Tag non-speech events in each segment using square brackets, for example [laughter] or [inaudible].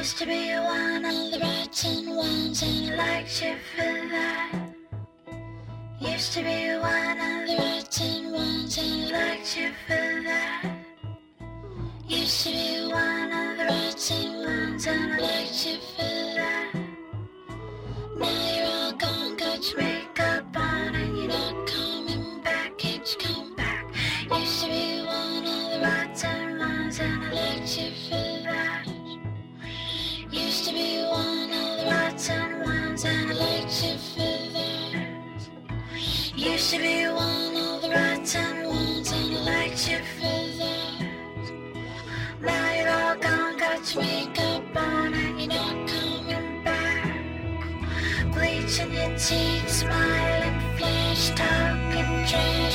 used to be one of the rotten ones, and I liked you for that. Used to be one of the rotten ones, and I liked you for that. Used to be one of the rotten ones, and I liked you for that. cheeks, smiling, fish, up in dreams.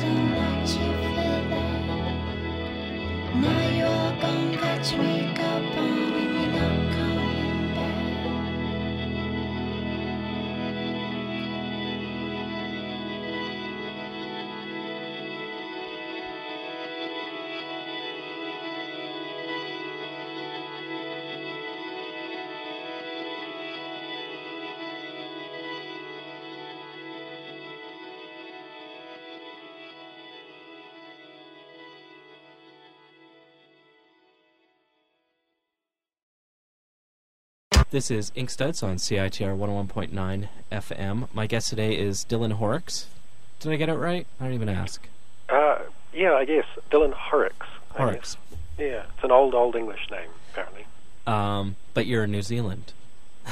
dancing. This is InkStuds on CITR 101.9 FM. My guest today is Dylan Horrocks. Did I get it right? I don't even ask. Uh, yeah, I guess. Dylan Horrocks. Horrocks. Yeah, it's an old, old English name, apparently. Um, but you're in New Zealand.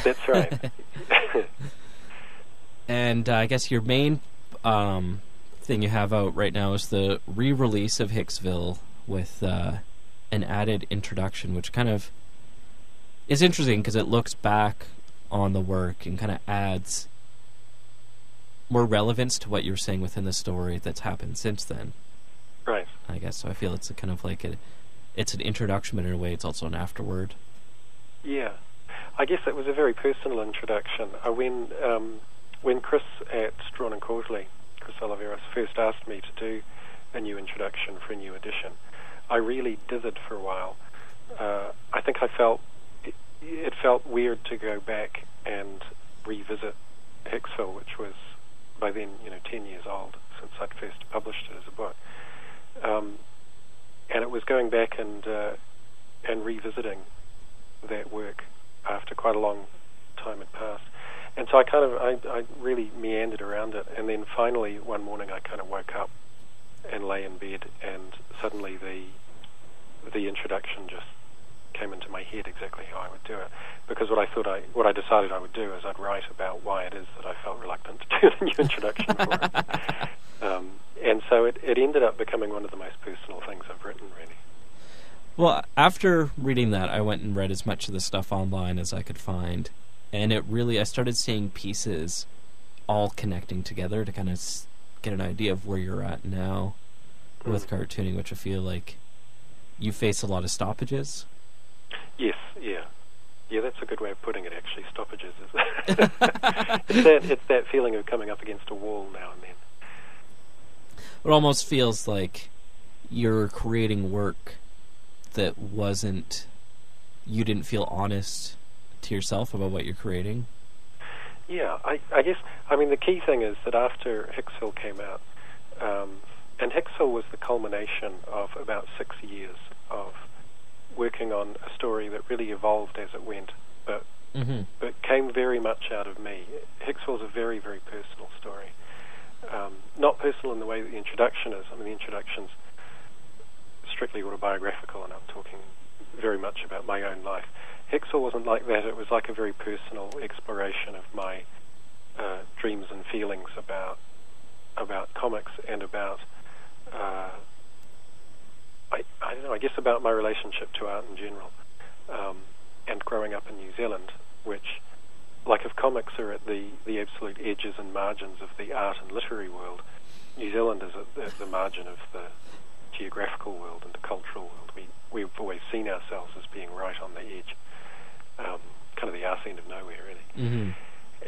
That's right. [laughs] [laughs] and uh, I guess your main um, thing you have out right now is the re release of Hicksville with uh, an added introduction, which kind of it's interesting because it looks back on the work and kind of adds more relevance to what you're saying within the story that's happened since then. Right. I guess so. I feel it's a kind of like a, it's an introduction, but in a way, it's also an afterword. Yeah. I guess it was a very personal introduction. Uh, when um, when Chris at Drawn and Quarterly, Chris Oliveros, first asked me to do a new introduction for a new edition, I really dithered for a while. Uh, I think I felt it, felt weird to go back and revisit Hicksville, which was by then you know ten years old since I'd first published it as a book, um, and it was going back and uh, and revisiting that work after quite a long time had passed. And so I kind of, I, I really meandered around it, and then finally one morning I kind of woke up and lay in bed, and suddenly the the introduction just came into my head exactly how I would do it. Because what I thought I, what I decided I would do is I'd write about why it is that I felt reluctant to do the new introduction for it. [laughs] Um, and so it, it ended up becoming one of the most personal things I've written, really. Well, after reading that, I went and read as much of the stuff online as I could find, and it really I started seeing pieces all connecting together to kind of get an idea of where you're at now with Mm. cartooning, which I feel like you face a lot of stoppages. Yes, yeah. Yeah, that's a good way of putting it, actually. Stoppages. Is [laughs] it's, that, it's that feeling of coming up against a wall now and then. It almost feels like you're creating work that wasn't you didn't feel honest to yourself about what you're creating. Yeah, I, I guess, I mean, the key thing is that after Hicksville came out, um, and Hicksville was the culmination of about six years of working on a story that really evolved as it went, but Mm-hmm. but came very much out of me. Hicksville's a very, very personal story. Um, not personal in the way that the introduction is. I mean, the introduction's strictly autobiographical, and I'm talking very much about my own life. Hicksville wasn't like that. It was like a very personal exploration of my uh, dreams and feelings about about comics and about uh, I, I don't know. I guess about my relationship to art in general, um, and growing up in New Zealand, which, like if comics are at the, the absolute edges and margins of the art and literary world, New Zealand is at the, the margin of the geographical world and the cultural world. We we've always seen ourselves as being right on the edge, um, kind of the arse end of nowhere, really Mm-hmm.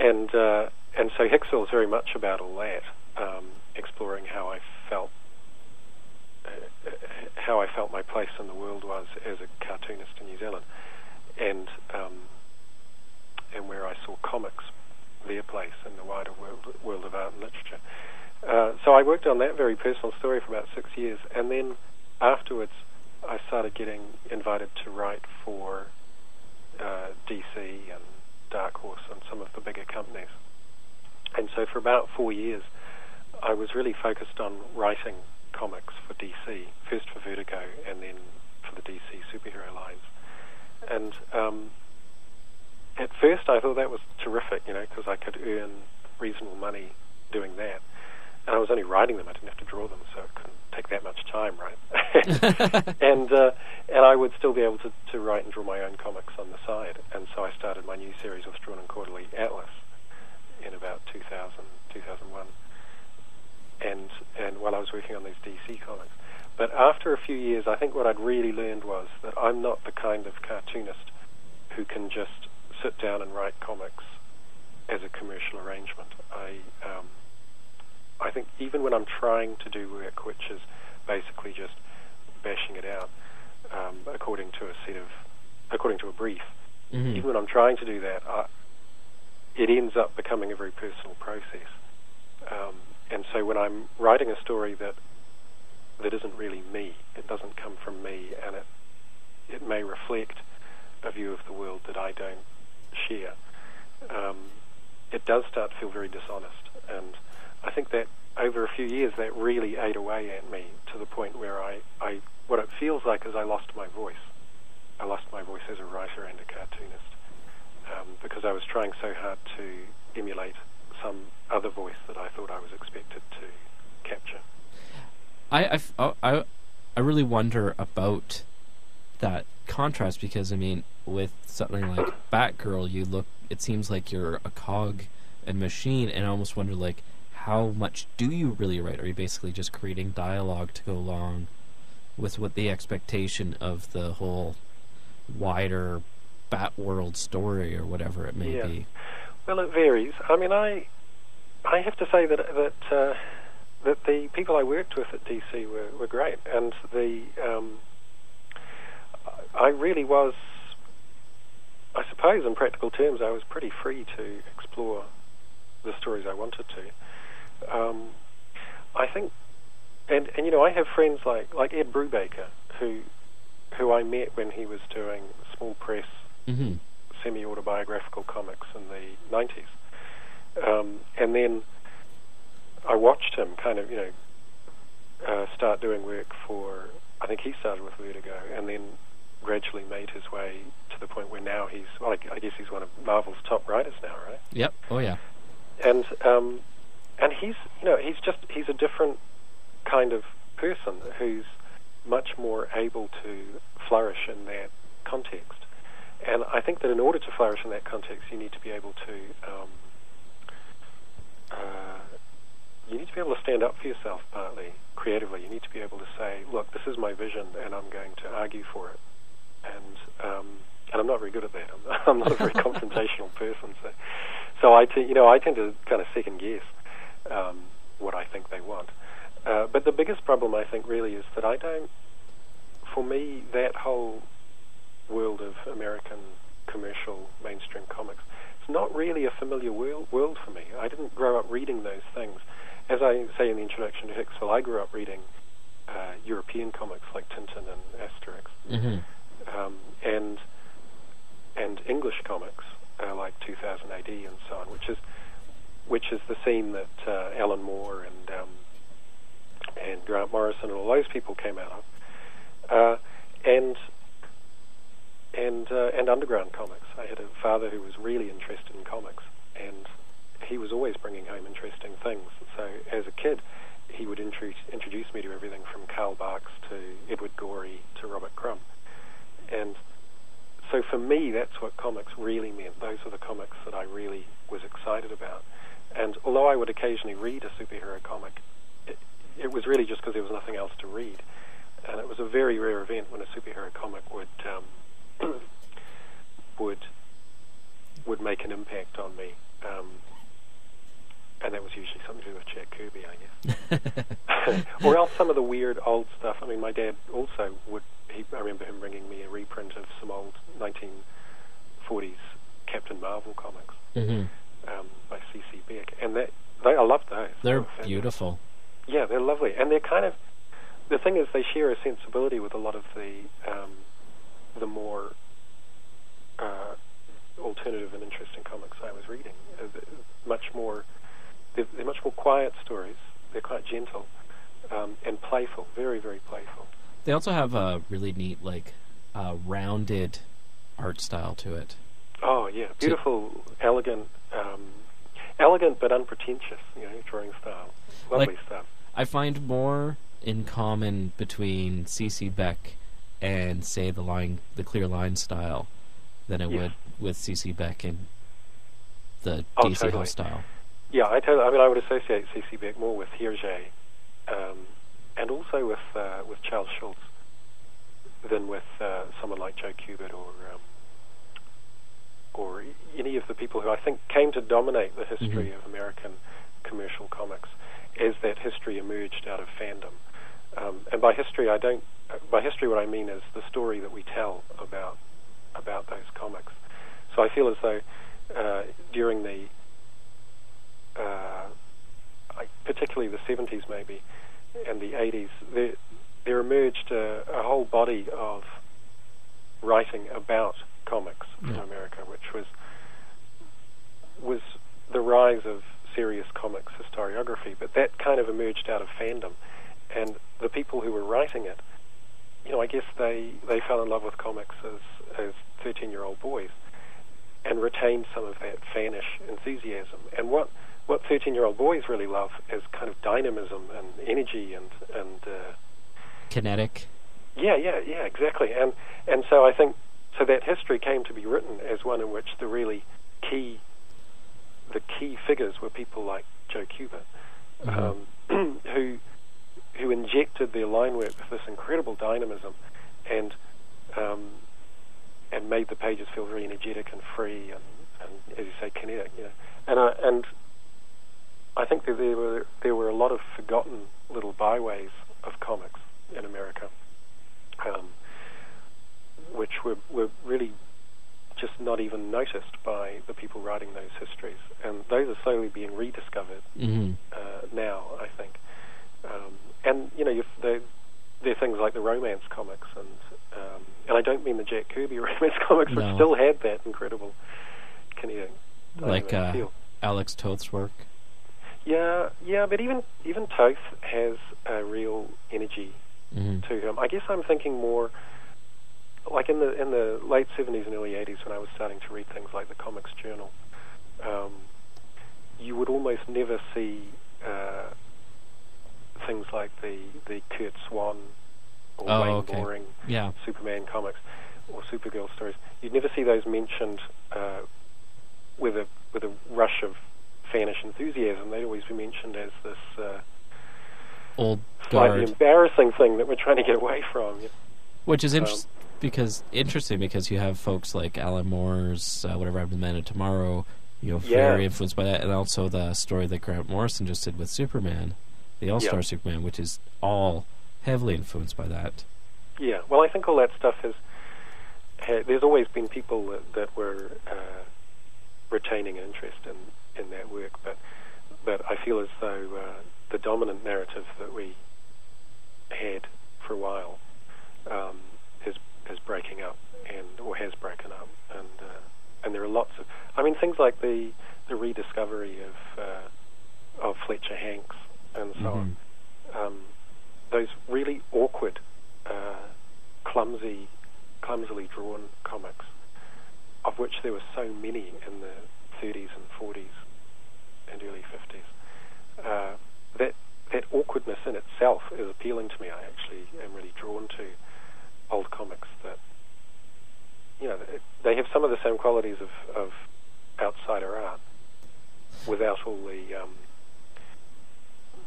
and uh, and so Hicksville is very much about all that, um, exploring how I felt, uh, uh, how I felt my place in the world was as a cartoonist in New Zealand, and um, and where I saw comics, their place in the wider world world of art and literature. Uh, so I worked on that very personal story for about six years, and then afterwards I started getting invited to write for uh, DC and Dark Horse and some of the bigger companies. And so for about four years, I was really focused on writing comics for DC, first for Vertigo and then for the DC superhero lines. And um, at first, I thought that was terrific, you know, because I could earn reasonable money doing that. And I was only writing them; I didn't have to draw them, so it couldn't take that much time, right? [laughs] and uh, and I would still be able to, to write and draw my own comics on the side. And so I started my new series and Quarterly Atlas in about 2000, 2001. And and while I was working on these DC comics, but after a few years, I think what I'd really learned was that I'm not the kind of cartoonist who can just sit down and write comics as a commercial arrangement. I um, I think even when I'm trying to do work which is basically just bashing it out um, according to a set of according to a brief, Mm-hmm. even when I'm trying to do that, I, it ends up becoming a very personal process. Um, and so when I'm writing a story that that isn't really me, it doesn't come from me, and it it may reflect a view of the world that I don't share. Um, it does start to feel very dishonest, and I think that over a few years that really ate away at me to the point where I, I what it feels like is I lost my voice. I lost my voice as a writer and a cartoonist um, because I was trying so hard to emulate some other voice that I thought I was expected to capture. I, I oh, I, I really wonder about that contrast because I mean, with something like Batgirl, you look. It seems like you're a cog and machine, and I almost wonder like how much do you really write? Are you basically just creating dialogue to go along with what the expectation of the whole wider Bat world story or whatever it may Yeah. be? Well, it varies. I mean, I I have to say that that uh, that the people I worked with at DC were, were great, and the um, I really was. I suppose, in practical terms, I was pretty free to explore the stories I wanted to. Um, I think, and and you know, I have friends like like Ed Brubaker, who who I met when he was doing small press Mm-hmm. semi-autobiographical comics in the 90s. Um, and then I watched him kind of, you know, uh, start doing work for, I think he started with Vertigo, and then gradually made his way to the point where now he's, well, I, I guess he's one of Marvel's top writers now, right? Yep. Oh yeah. and um, and he's you know he's just he's a different kind of person who's much more able to flourish in that context. And I think that in order to flourish in that context, you need to be able to um, uh, you need to be able to stand up for yourself partly creatively. You need to be able to say, "Look, this is my vision, and I'm going to argue for it." And um, and I'm not very good at that. I'm, not [laughs] a very confrontational person, so so I t- you know I tend to kind of second guess um, what I think they want. Uh, but the biggest problem I think really is that I don't. For me, that whole world of American commercial mainstream comics, it's not really a familiar world, world for me. Didn't grow up reading those things. As I say in the introduction to Hicksville, I grew up reading uh, European comics like Tintin and Asterix Mm-hmm. um, and and English comics uh, like 2000 AD and so on, which is which is the scene that uh, Alan Moore and um, and Grant Morrison and all those people came out of, uh, and and uh, and underground comics. I had a father who was really interested in comics, and he was always bringing home interesting things. So as a kid, he would intru- introduce me to everything from Carl Barks to Edward Gorey to Robert Crumb. And so for me, that's what comics really meant. Those were the comics that I really was excited about. And although I would occasionally read a superhero comic, it, it was really just because there was nothing else to read. And it was a very rare event when a superhero comic would um, [clears throat] would would make an impact on me. Um, and that was usually something to do with Jack Kirby, I guess. [laughs] or else some of the weird old stuff. I mean, my dad also would. He, I remember him bringing me a reprint of some old 1940s Captain Marvel comics Mm-hmm. um, by C.C. Beck, and that they, I love those. They They're fabulous. beautiful. Yeah, they're lovely, and they're kind of. The thing is, they share a sensibility with a lot of the um, the more uh, alternative and interesting comics I was reading. Uh, much more, they're, they're much more quiet stories. They're quite gentle um, and playful, very very playful. They also have a really neat, like, uh, rounded art style to it. Oh yeah, beautiful, elegant, um, elegant but unpretentious. You know, drawing style, lovely Like- stuff. I find more in common between CC Beck and, say, the line, the clear line style, than it Yes. would with CC Beck and the Oh, DC totally. Style. Yeah, I totally. I mean, I would associate C.C. Beck more with Hergé, um, and also with uh, with Charles Schulz, than with uh, someone like Joe Kubert or um, or any of the people who I think came to dominate the history Mhm. of American commercial comics as that history emerged out of fandom. Um, and by history, I don't. By history, what I mean is the story that we tell about about those comics. So I feel as though uh, during the uh, I- particularly the 70s maybe and the 80s, there, there emerged a, a whole body of writing about comics from Yeah. America, which was was the rise of serious comics historiography. But that kind of emerged out of fandom, and the people who were writing it, you know, I guess they they fell in love with comics as as 13 year old boys, and retained some of that fanish enthusiasm. And what what 13 year old boys really love is kind of dynamism and energy and and uh, Kinetic. Yeah, yeah, yeah, exactly. And and so I think so that history came to be written as one in which the really key the key figures were people like Joe Kubert, Mhm. um, [clears throat] who who injected their line work with this incredible dynamism and um, and made the pages feel very energetic and free and, and as you say kinetic, you know. And I, and I think that there were there were a lot of forgotten little byways of comics in America, um, which were were really just not even noticed by the people writing those histories, and those are slowly being rediscovered hmm uh, now. I think, um, and you know, they, there are things like the romance comics, and um, and I don't mean the Jack Kirby [laughs] romance comics, No. but still had that incredible kinetic Like uh. Alex Toth's work. Yeah, yeah, but even even Toth has a real energy hmm to him. I guess I'm thinking more like in the in the late seventies and early eighties when I was starting to read things like the Comics Journal. Um, you would almost never see uh, things like the the Curt Swan or Oh, Wayne okay. Boring Yeah. Superman comics or Supergirl stories. You'd never see those mentioned uh, with a with a rush of fanish enthusiasm. They'd always be mentioned as this uh, Old slightly guard. embarrassing thing that we're trying to get away from. Which is Um, interesting because interesting because you have folks like Alan Moore's uh, whatever happened to Man of Tomorrow, you know, Yeah. very influenced by that, and also the story that Grant Morrison just did with Superman, the All Star Yeah. Superman, which is all heavily influenced by that. Yeah, well, I think all that stuff has. Ha, there's always been people that, that were uh, retaining interest in, in that work, but but I feel as though uh, the dominant narrative that we had for a while um, is is breaking up, and or has broken up, and uh, and there are lots of. I mean, things like the the rediscovery of uh, of Fletcher Hanks and so on. Um, those really awkward, uh, clumsy, clumsily drawn comics, of which there were so many in the 30s and 40s and early 50s. Uh, that that awkwardness in itself is appealing to me. I actually am really drawn to old comics that, you know, they have some of the same qualities of, of outsider art without all the um,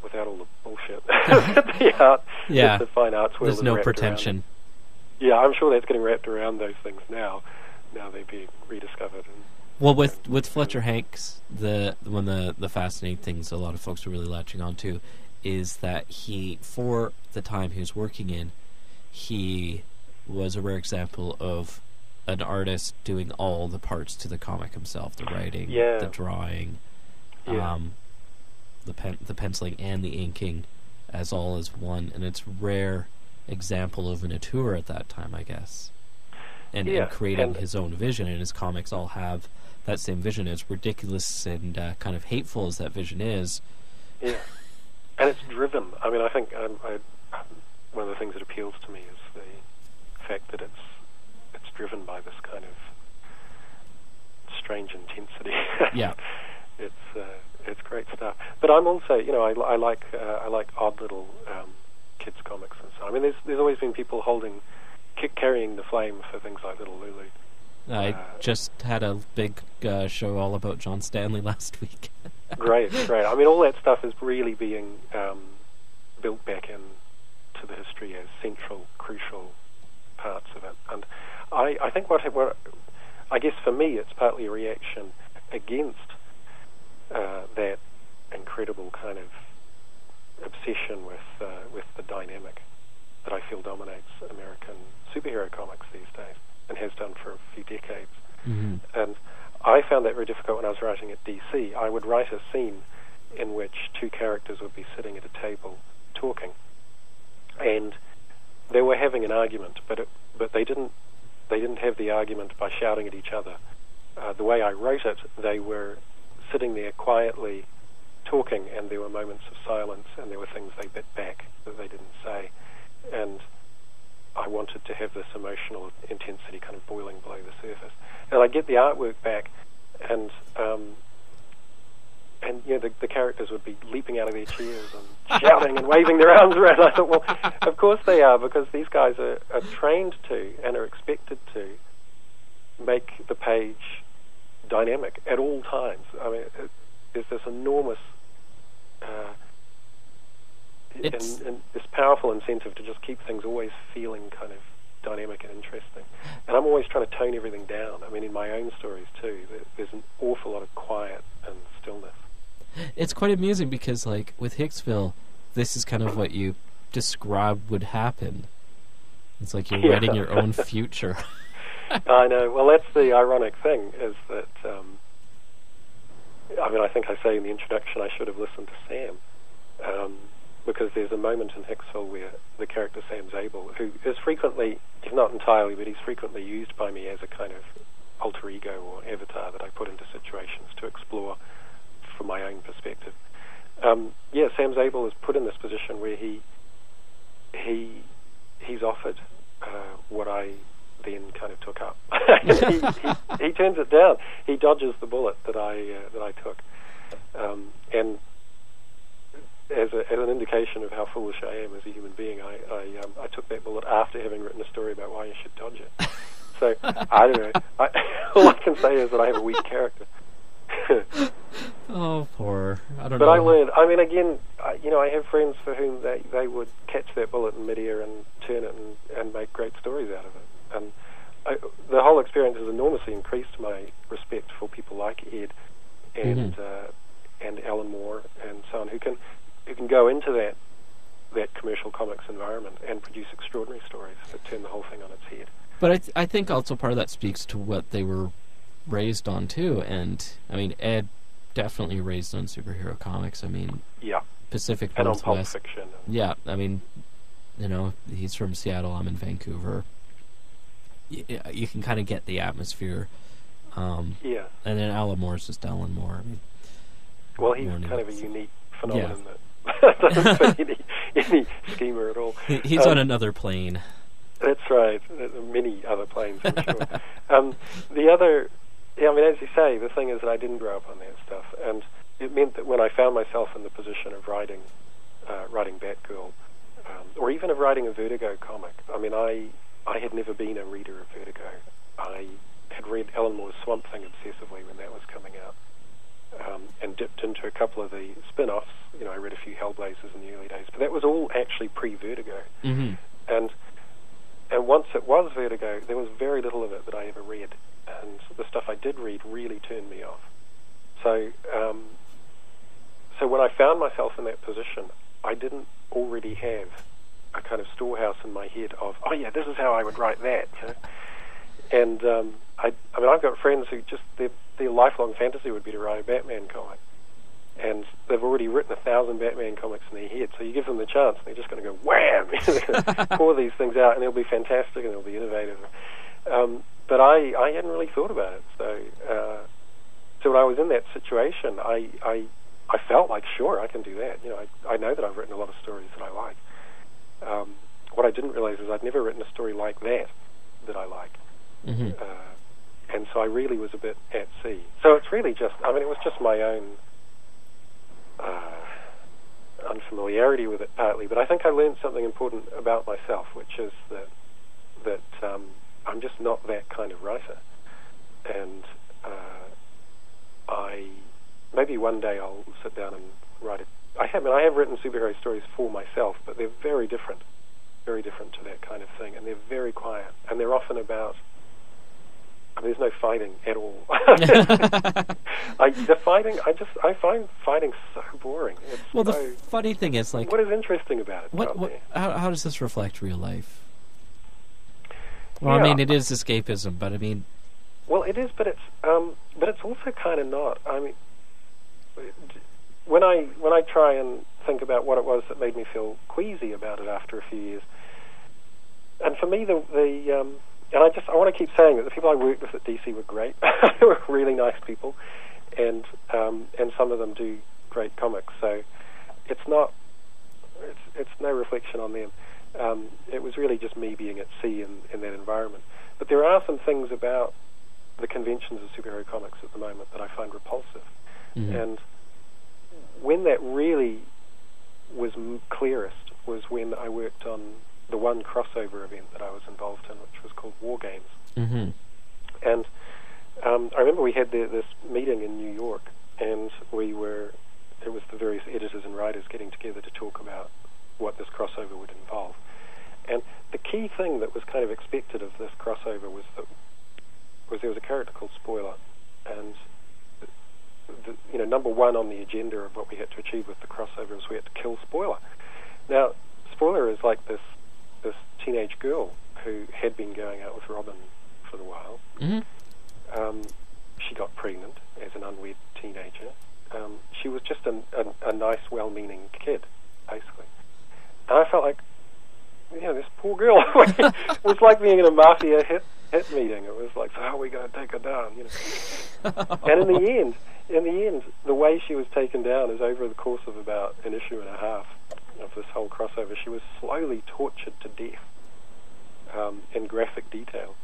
without all the bullshit. [laughs] the art, Yeah. the fine arts world There's no wrapped around pretension. Yeah, I'm sure that's getting wrapped around those things now. Now they're being rediscovered. And Well, with with Fletcher Hanks, the one of the the fascinating things a lot of folks are really latching onto is that he, for the time he was working in, he was a rare example of an artist doing all the parts to the comic himself: the writing, Yeah. the drawing, Yeah. um, the pen, the penciling, and the inking, as all as one. And it's rare example of an auteur at that time, I guess. And, Yeah, and creating and- his own vision, and his comics all have that same vision. As ridiculous and uh, kind of hateful as that vision is, yeah, and it's driven. I mean, I think um, I, one of the things that appeals to me is the fact that it's it's driven by this kind of strange intensity. Yeah. [laughs] it's uh, it's great stuff. But I'm also, you know, I, I like uh, I like odd little um, kids comics and so. on. I mean, there's there's always been people holding, carrying the flame for things like Little Lulu. I Uh, just had a big uh, show all about John Stanley [laughs] last week. great, great. I mean, all that stuff is really being um, built back in to the history as central, crucial parts of it. And I, I think what, what I guess for me, it's partly a reaction against uh, that incredible kind of obsession with uh, with the dynamic that I feel dominates American superhero comics these days and has done for a few decades. hmm And I found that very difficult when I was writing at DC. I would write a scene in which two characters would be sitting at a table talking, and they were having an argument, but it, but they didn't they didn't have the argument by shouting at each other. Uh, the way I wrote it, they were sitting there quietly talking, and there were moments of silence, and there were things they bit back that they didn't say, and I wanted to have this emotional intensity kind of boiling below the surface. And I get the artwork back, and um, and you know the, the characters would be leaping out of their chairs and [laughs] shouting and waving their arms around. I thought, well, of course they are because these guys are, are trained to and are expected to make the page dynamic at all times. I mean, it, there's this enormous uh, It's- and, and this powerful incentive to just keep things always feeling kind of dynamic and interesting. And I'm always trying to tone everything down. I mean, in my own stories too, there's an awful lot of quiet and stillness. It's quite amusing because, like, with Hicksville, this is kind of what you described would happen. It's like you're [laughs] Yeah. writing your own future. [laughs] I know. Well, that's the ironic thing is that. Um, I mean, I think I say in the introduction I should have listened to Sam, um, because there's a moment in Hicksville where the character Sam Zabel, who is frequently, not entirely, but he's frequently used by me as a kind of alter ego or avatar that I put into situations to explore from my own perspective. Um, yeah, Sam Zabel is put in this position where he he he's offered uh, what I then kind of took up. [laughs] he, he, he turns it down. He dodges the bullet that I uh, that I took, um, and as, a, as an indication of how foolish I am as a human being, I I, um, I took that bullet after having written a story about why you should dodge it. So I don't know. I, [laughs] all I can say is that I have a weak character. [laughs] oh, poor. I don't But know. But I learned. I mean, again, I, you know, I have friends for whom they they would catch that bullet in midair and turn it and, and make great stories out of it. And I, the whole experience has enormously increased my respect for people like Ed and Mhm. uh, and Alan Moore and so on, who can who can go into that that commercial comics environment and produce extraordinary stories that turn the whole thing on its head. But I, th- I think also part of that speaks to what they were raised on too. And I mean, Ed definitely raised on superhero comics. I mean, Yeah, Pacific and on Pulp Northwest. Fiction. Yeah, I mean, you know, he's from Seattle. I'm in Vancouver. Y- y- You, can kind of get the atmosphere. Um, yeah. and then Alan Moore's just Alan Moore. I mean, Well, he's kind of a unique phenomenon that doesn't [laughs] fit any, any schema at all. he- he's Um, on another plane. That's right. Many other planes, I'm sure. um, the other, yeah, I mean, as you say, the thing is that I didn't grow up on that stuff, and it meant that when I found myself in the position of writing, uh, writing Batgirl, um, or even of writing a Vertigo comic, I mean, I I had never been a reader of Vertigo. I had read Alan Moore's Swamp Thing obsessively when that was coming out, um, and dipped into a couple of the spin-offs. You know, I read a few Hellblazers in the early days, but that was all actually pre-Vertigo hmm and and once it was Vertigo, there was very little of it that I ever read, and the stuff I did read really turned me off. So, um, so when I found myself in that position, I didn't already have a kind of storehouse in my head of, oh yeah, this is how I would write that. You know? And um, I, I mean, I've got friends who just their their lifelong fantasy would be to write a Batman comic and they've already written a thousand Batman comics in their head. So you give them the chance, and they're just going to go wham, [laughs] [laughs] pour these things out, and they'll be fantastic and they'll be innovative. Um, but I, I hadn't really thought about it. So, uh, so when I was in that situation, I, I, I felt like sure I can do that. You know, I, I know that I've written a lot of stories that I like. Um, what I didn't realize is I'd never written a story like that that I like. Hmm Uh, and so I really was a bit at sea. So it's really just, I mean, it was just my own uh, unfamiliarity with it partly, but I think I learned something important about myself, which is that that um, I'm just not that kind of writer, and uh, I maybe one day I'll sit down and write it. I have, I have written superhero stories for myself, but they're very different, very different to that kind of thing, and they're very quiet, and they're often about I mean, there's no fighting at all. [laughs] [laughs] I, the fighting, I just, I find fighting so boring. It's Well, the so, funny thing is, like, what is interesting about it? what, what, how, how does this reflect real life? Well, I mean, it is escapism, but I mean, Well, it is, but it's, um, but it's also kind of not. I mean, when I when I try and think about what it was that made me feel queasy about it after a few years, and for me, the the um, and I just I want to keep saying that the people I worked with at DC were great. [laughs] they were really nice people, and um, and some of them do great comics. So it's not it's it's no reflection on them. Um, it was really just me being at sea in, in that environment. But there are some things about the conventions of superhero comics at the moment that I find repulsive, mhm. and when that really was m- clearest was when I worked on the one crossover event that I was involved in, which was called War Games. Mm-hmm. And um, I remember we had the, this meeting in New York, and we were it was the various editors and writers getting together to talk about what this crossover would involve. And the key thing that was kind of expected of this crossover was that was there was a character called Spoiler, and the, you know number one on the agenda of what we had to achieve with the crossover was we had to kill Spoiler. Now, Spoiler is like this this teenage girl who had been going out with Robin for a while. Mm-hmm. Um, she got pregnant as an unwed teenager. Um, she was just a, nice, well-meaning kid, basically. And I felt like, you know, this poor girl. it [laughs] was like being in a mafia hit hit meeting. It was like, so how are we going to take her down? You know. [laughs] and in the end, in the end, the way she was taken down is over the course of about an issue and a half of this whole crossover. She was slowly tortured to death um, in graphic detail.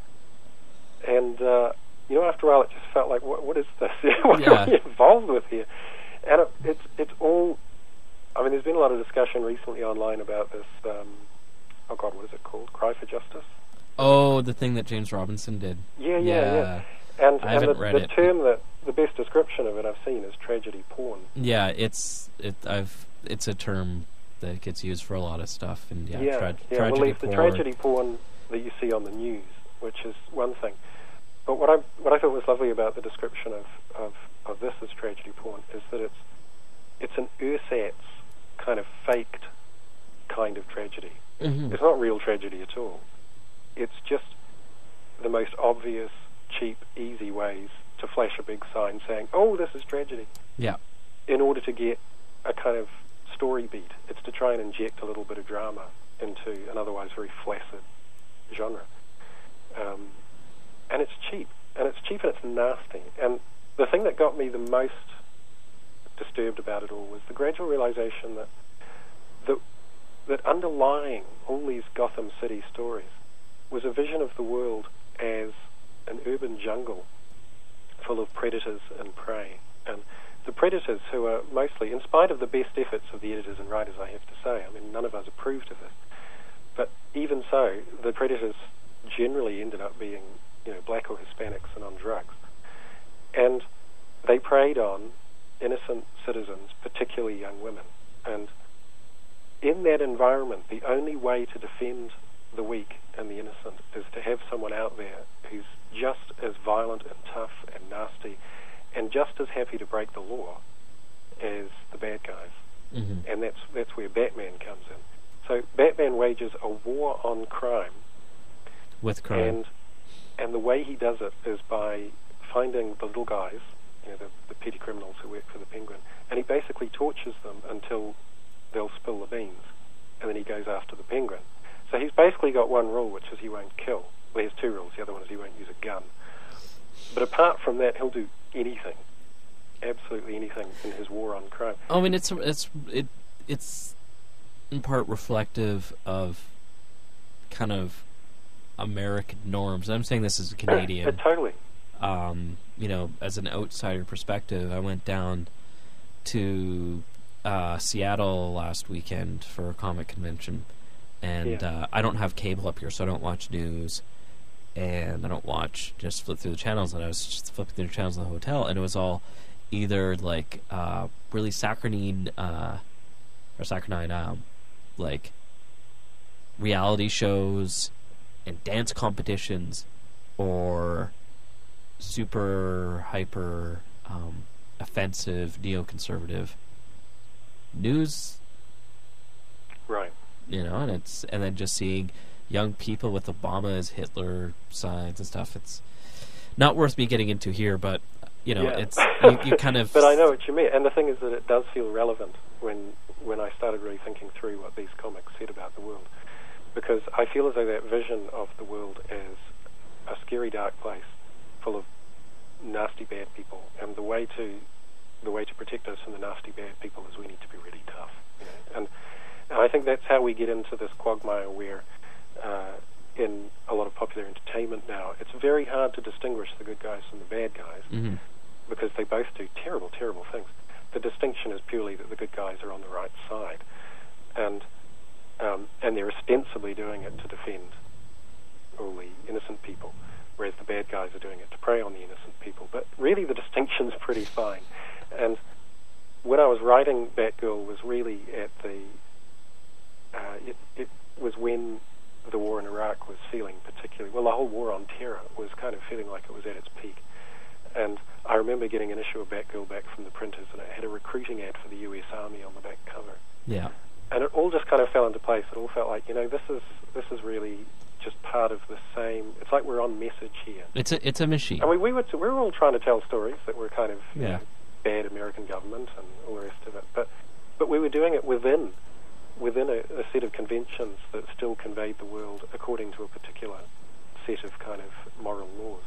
And uh, you know, after a while, it just felt like, what, what is this? [laughs] what Yeah. are we involved with here? And it, it's it's all. I mean, there's been a lot of discussion recently online about this. Um, oh God, what is it called? Cry for Justice. Oh, the thing that James Robinson did. Yeah, yeah, yeah. Yeah. And, I and haven't the, the it. term that the best description of it I've seen is tragedy porn. Yeah, it's it. I've it's a term that gets used for a lot of stuff, and yeah, yeah, tra- yeah. tragedy well, it's the tragedy porn that you see on the news, which is one thing. But what I what I thought was lovely about the description of, of, of this as tragedy porn is that it's it's an ersatz kind of faked kind of tragedy. Mhm. It's not real tragedy at all. It's just the most obvious, cheap, easy ways to flash a big sign saying, "Oh, this is tragedy," Yeah, in order to get a kind of story beat. It's to try and inject a little bit of drama into an otherwise very flaccid genre. Um, and it's cheap, and it's cheap and it's nasty. And the thing that got me the most disturbed about it all was the gradual realization that that, that underlying all these Gotham City stories was a vision of the world as an urban jungle full of predators and prey. And the predators, who are mostly, in spite of the best efforts of the editors and writers, I have to say, I mean, none of us approved of this, but even so, the predators generally ended up being, you know, black or Hispanics and on drugs. And they preyed on innocent citizens, particularly young women. And in that environment, the only way to defend the weak and the innocent is to have someone out there who's just as violent and tough and nasty and just as happy to break the law as the bad guys. hmm And that's that's where Batman comes in. So Batman wages a war on crime with crime. and and the way he does it is by finding the little guys, you know, the, the petty criminals who work for the Penguin, and he basically tortures them until they'll spill the beans, and then he goes after the Penguin. So he's basically got one rule, which is he won't kill. Well, he has two rules. The other one is he won't use a gun. But apart from that, he'll do anything, absolutely anything in his war on crime. I mean, it's it's it it's in part reflective of kind of American norms. I'm saying this as a Uh, [coughs] Canadian. totally. um, you know, as an outsider perspective, I went down to uh, Seattle last weekend for a comic convention, and Yeah. uh, I don't have cable up here, so I don't watch news, and I don't watch just flip through the channels. And I was just flipping through the channels in the hotel, and it was all either like uh, really saccharine uh, or saccharine, um, like reality shows and dance competitions, or super hyper um, offensive neoconservative news Right. you know and it's and then just seeing young people with obama as hitler signs and stuff it's not worth me getting into here but you know Yeah. it's you, you kind of [laughs] but I know what you mean, and the thing is that it does feel relevant when when I started really thinking through what these comics said about the world, because I feel as though that vision of the world as a scary, dark place full of nasty, bad people, and the way to the way to protect us from the nasty, bad people is we need to be really tough, you know? and and I think that's how we get into this quagmire where. Uh, in a lot of popular entertainment now, it's very hard to distinguish the good guys from the bad guys Mhm. Because they both do terrible, terrible things. the distinction is purely that the good guys are on the right side, and um, and they're ostensibly doing it to defend all the innocent people, whereas the bad guys are doing it to prey on the innocent people. But really, the distinction's pretty fine. And when I was writing Batgirl, was really at the uh, it, it was when the war in Iraq was feeling particularly well. The whole war on terror was kind of feeling like it was at its peak. And I remember getting an issue of Batgirl back from the printers, and it had a recruiting ad for the U.S. Army on the back cover. Yeah. And it all just kind of fell into place. It all felt like, you know, this is this is really just part of the same. It's like we're on message here. It's a it's a machine. I mean, we were we were all trying to tell stories that were kind of you know, bad American government and all the rest of it, but but we were doing it within within a, a set of conventions that still conveyed the world according to a particular set of kind of moral laws.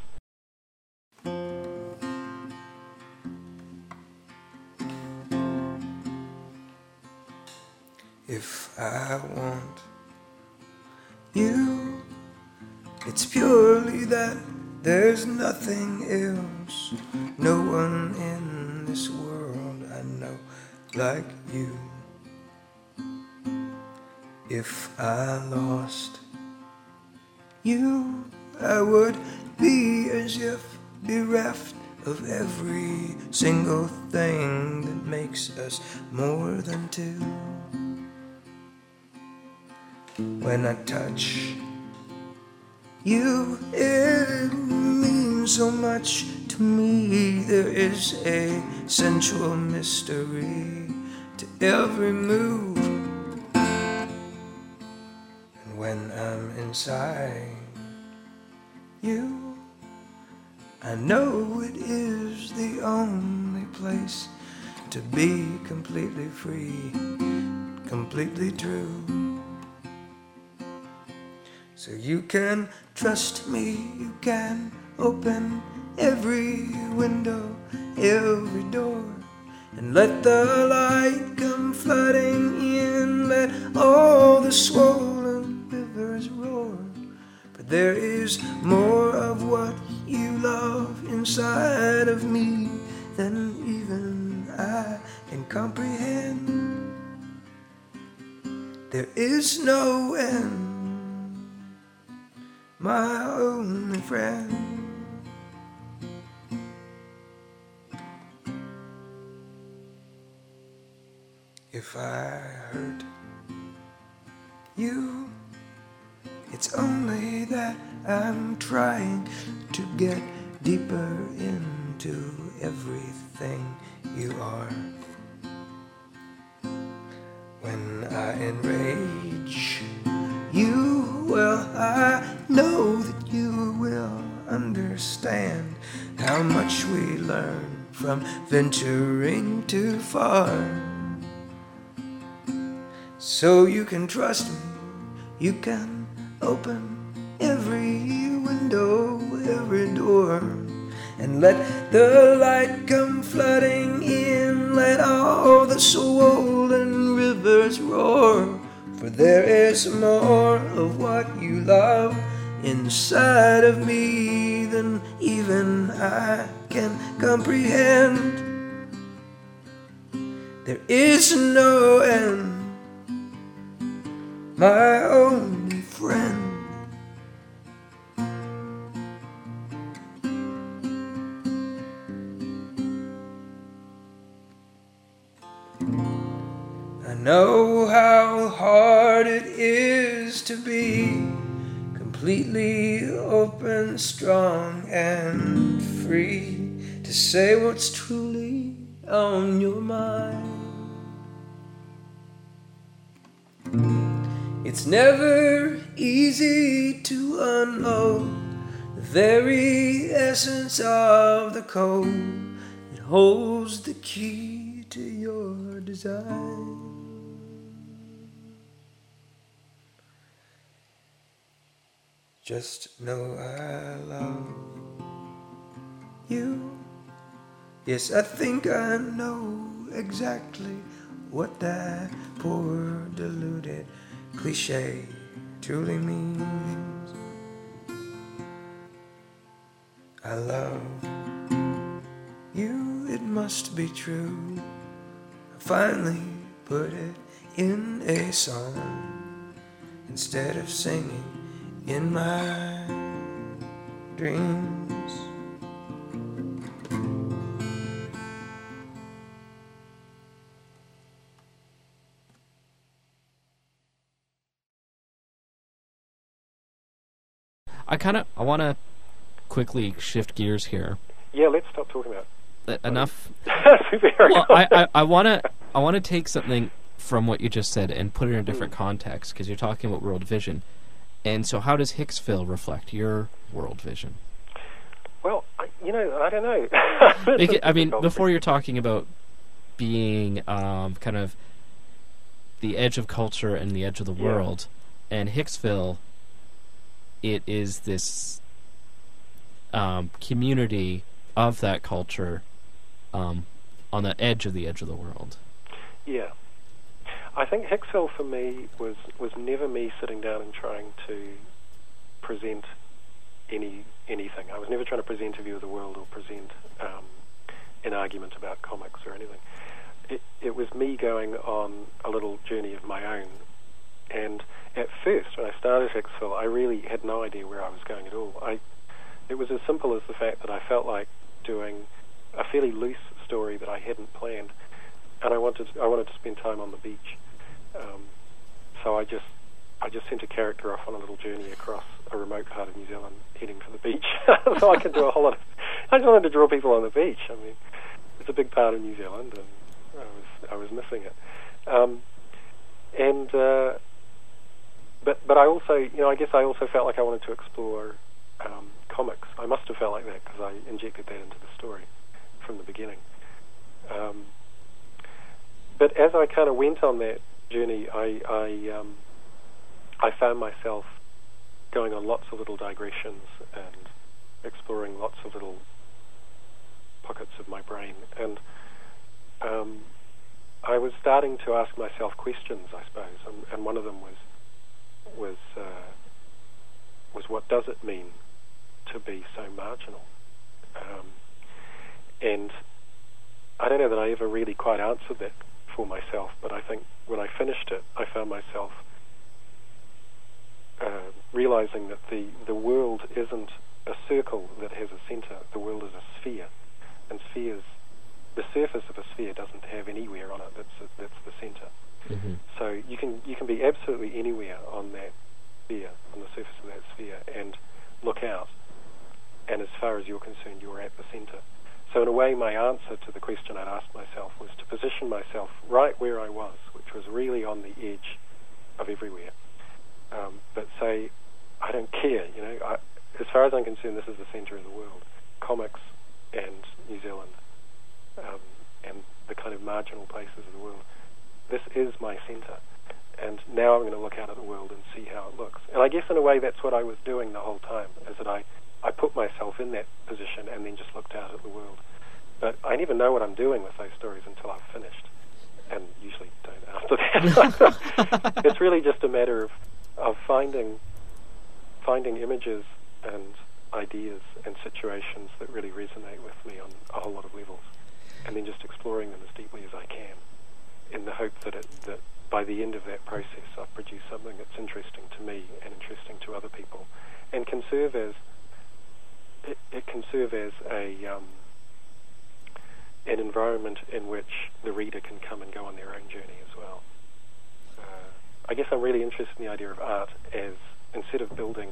If I want you, it's purely that there's nothing else. No one in this world I know like you. If I lost you, I would be as if bereft of every single thing that makes us more than two. When I touch you, it means so much to me. There is a sensual mystery to every move. And when I'm inside you, I know it is the only place to be completely free, completely true. So you can trust me, you can open every window, every door, and let the light come flooding in, let all the swollen rivers roar. But there is more of what love inside of me than even I can comprehend. There is no end my only friend. If I hurt you, it's only that I'm trying to get deeper into everything you are. When I enrage you, well, I know that you will understand how much we learn from venturing too far. So you can trust me, you can open every window, every door, and let the light come flooding in, let all the swollen rivers roar. For there is more of what you love inside of me than even I can comprehend. There is no end, my only strong, and free to say what's truly on your mind. It's never easy to unload the very essence of the code that holds the key to your design. Just know I love you. Yes, I think I know exactly what that poor deluded cliche truly means. I love you, it must be true. I finally put it in a song instead of singing in my dreams. I kind of I want to quickly shift gears here. Yeah, let's stop talking about Enough. [laughs] Well, I I, I want to I want to take something from what you just said and put it in a different hmm. context because you're talking about world vision. And so, how does Hicksville reflect your world vision? well, you know, I don't know. [laughs] It- I mean, before you're talking about being um, kind of the edge of culture and the edge of the Yeah. world, and Hicksville, it is this um, community of that culture um, on the edge of the edge of the world. Yeah. I think Hicksville for me was, was never me sitting down and trying to present any anything. I was never trying to present a view of the world or present um, an argument about comics or anything. It, it was me going on a little journey of my own. And at first, when I started Hicksville, I really had no idea where I was going at all. I, it was as simple as the fact that I felt like doing a fairly loose story that I hadn't planned and I wanted I wanted to spend time on the beach. Um, so I just I just sent a character off on a little journey across a remote part of New Zealand, heading for the beach. [laughs] so I could do a whole lot. Of, I just wanted to draw people on the beach. I mean, it's a big part of New Zealand, and I was I was missing it. Um, and uh, but but I also you know I guess I also felt like I wanted to explore um, comics. I must have felt like that because I injected that into the story from the beginning. Um, but as I kind of went on that journey, I I, um, I found myself going on lots of little digressions and exploring lots of little pockets of my brain, and um, I was starting to ask myself questions, I suppose, and, and one of them was was uh, was what does it mean to be so marginal? Um, and I don't know that I ever really quite answered that for myself, but I think when I finished it, I found myself uh, realizing that the, the world isn't a circle that has a center. The world is a sphere, and spheres, the surface of a sphere doesn't have anywhere on it that's that's the center. Mm-hmm. So you can you can be absolutely anywhere on that sphere, on the surface of that sphere, and look out. And as far as you're concerned, you're at the centre. So in a way, my answer to the question I'd asked myself was to position myself right where I was, which was really on the edge of everywhere. Um, but say, I don't care. You know, I, as far as I'm concerned, this is the centre of the world. Comics and New Zealand, um, and the kind of marginal places of the world this is my centre. And now I'm going to look out at the world and see how it looks. And I guess in a way that's what I was doing the whole time, is that I, I put myself in that position and then just looked out at the world. But I never know what I'm doing with those stories until I've finished. And usually don't after that. [laughs] it's really just a matter of, of finding finding images and ideas and situations that really resonate with me on a whole lot of levels. And then just exploring them as deeply as I can in the hope that it, that by the end of that process I've produced something that's interesting to me and interesting to other people, and can serve as it, it can serve as a um, an environment in which the reader can come and go on their own journey as well. Uh, I guess I'm really interested in the idea of art as instead of building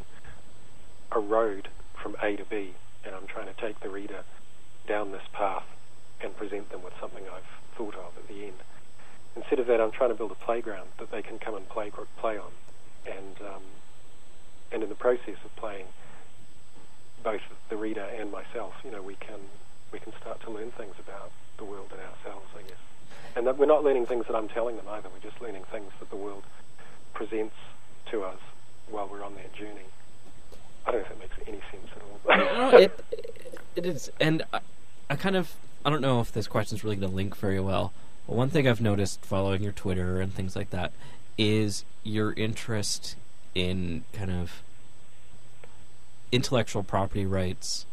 a road from A to B, and I'm trying to take the reader down this path and present them with something I've thought of at the end. Instead of that, I'm trying to build a playground that they can come and play play on, and um, and in the process of playing, both the reader and myself, you know, we can we can start to learn things about the world and ourselves, I guess. And that we're not learning things that I'm telling them either. We're just learning things that the world presents to us while we're on that journey. I don't know if it makes any sense at all. [laughs] It, it is, and I, I kind of I don't know if this question's really going to link very well. But one thing I've noticed following your Twitter and things like that is your interest in kind of intellectual property rights,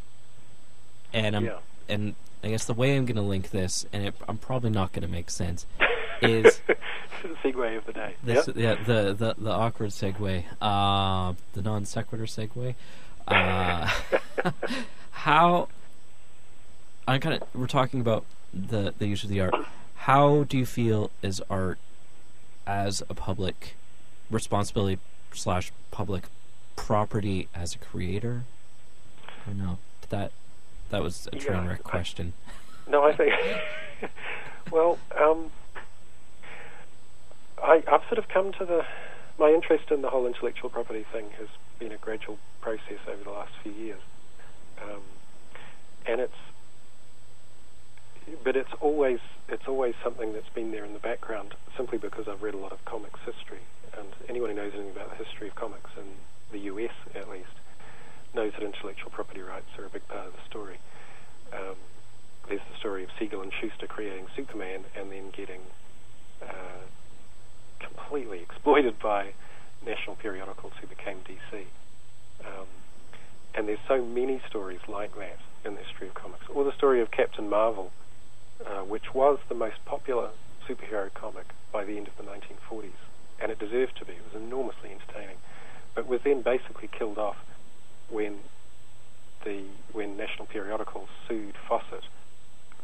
and I'm Yeah. and I guess the way I'm going to link this, and it, I'm probably not going to make sense, is the [laughs] segue of the day. this, Yep. yeah, the, the the awkward segue, uh, the non sequitur segue. Uh, [laughs] how I kind of we're talking about the the use of the art. How do you feel is art as a public responsibility slash public property as a creator? I don't know that that was a train Yeah, wreck I- question. No, I think. [laughs] well, um, I, I've sort of come to the. My interest in the whole intellectual property thing has been a gradual process over the last few years, um, and it's. But it's always it's always something that's been there in the background simply because I've read a lot of comics history, and anyone who knows anything about the history of comics in the U.S. at least knows that intellectual property rights are a big part of the story. Um, there's the story of Siegel and Shuster creating Superman and then getting uh, completely [laughs] exploited by national periodicals who became DC. Um, and there's so many stories like that in the history of comics. Or the story of Captain Marvel, uh, which was the most popular superhero comic by the end of the 1940s, and it deserved to be. It was enormously entertaining, but was then basically killed off when the when national periodicals sued Fawcett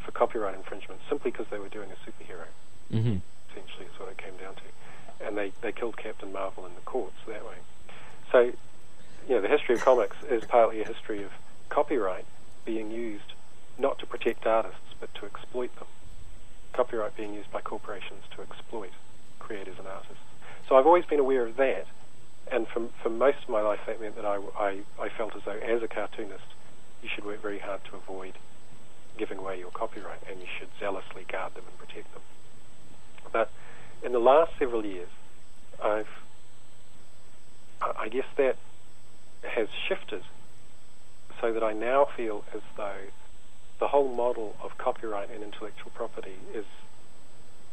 for copyright infringement simply because they were doing a superhero. Mm-hmm. Essentially, is what it came down to, and they they killed Captain Marvel in the courts that way. So, you know, the history of comics is partly a history of copyright being used not to protect artists but to exploit them. Copyright being used by corporations to exploit creators and artists. So I've always been aware of that, for, most of my life that meant that I, I, I felt as though as a cartoonist you should work very hard to avoid giving away your copyright and you should zealously guard them and protect them. But in the last several years, I've, I guess that has shifted so that I now feel as though the whole model of copyright and intellectual property is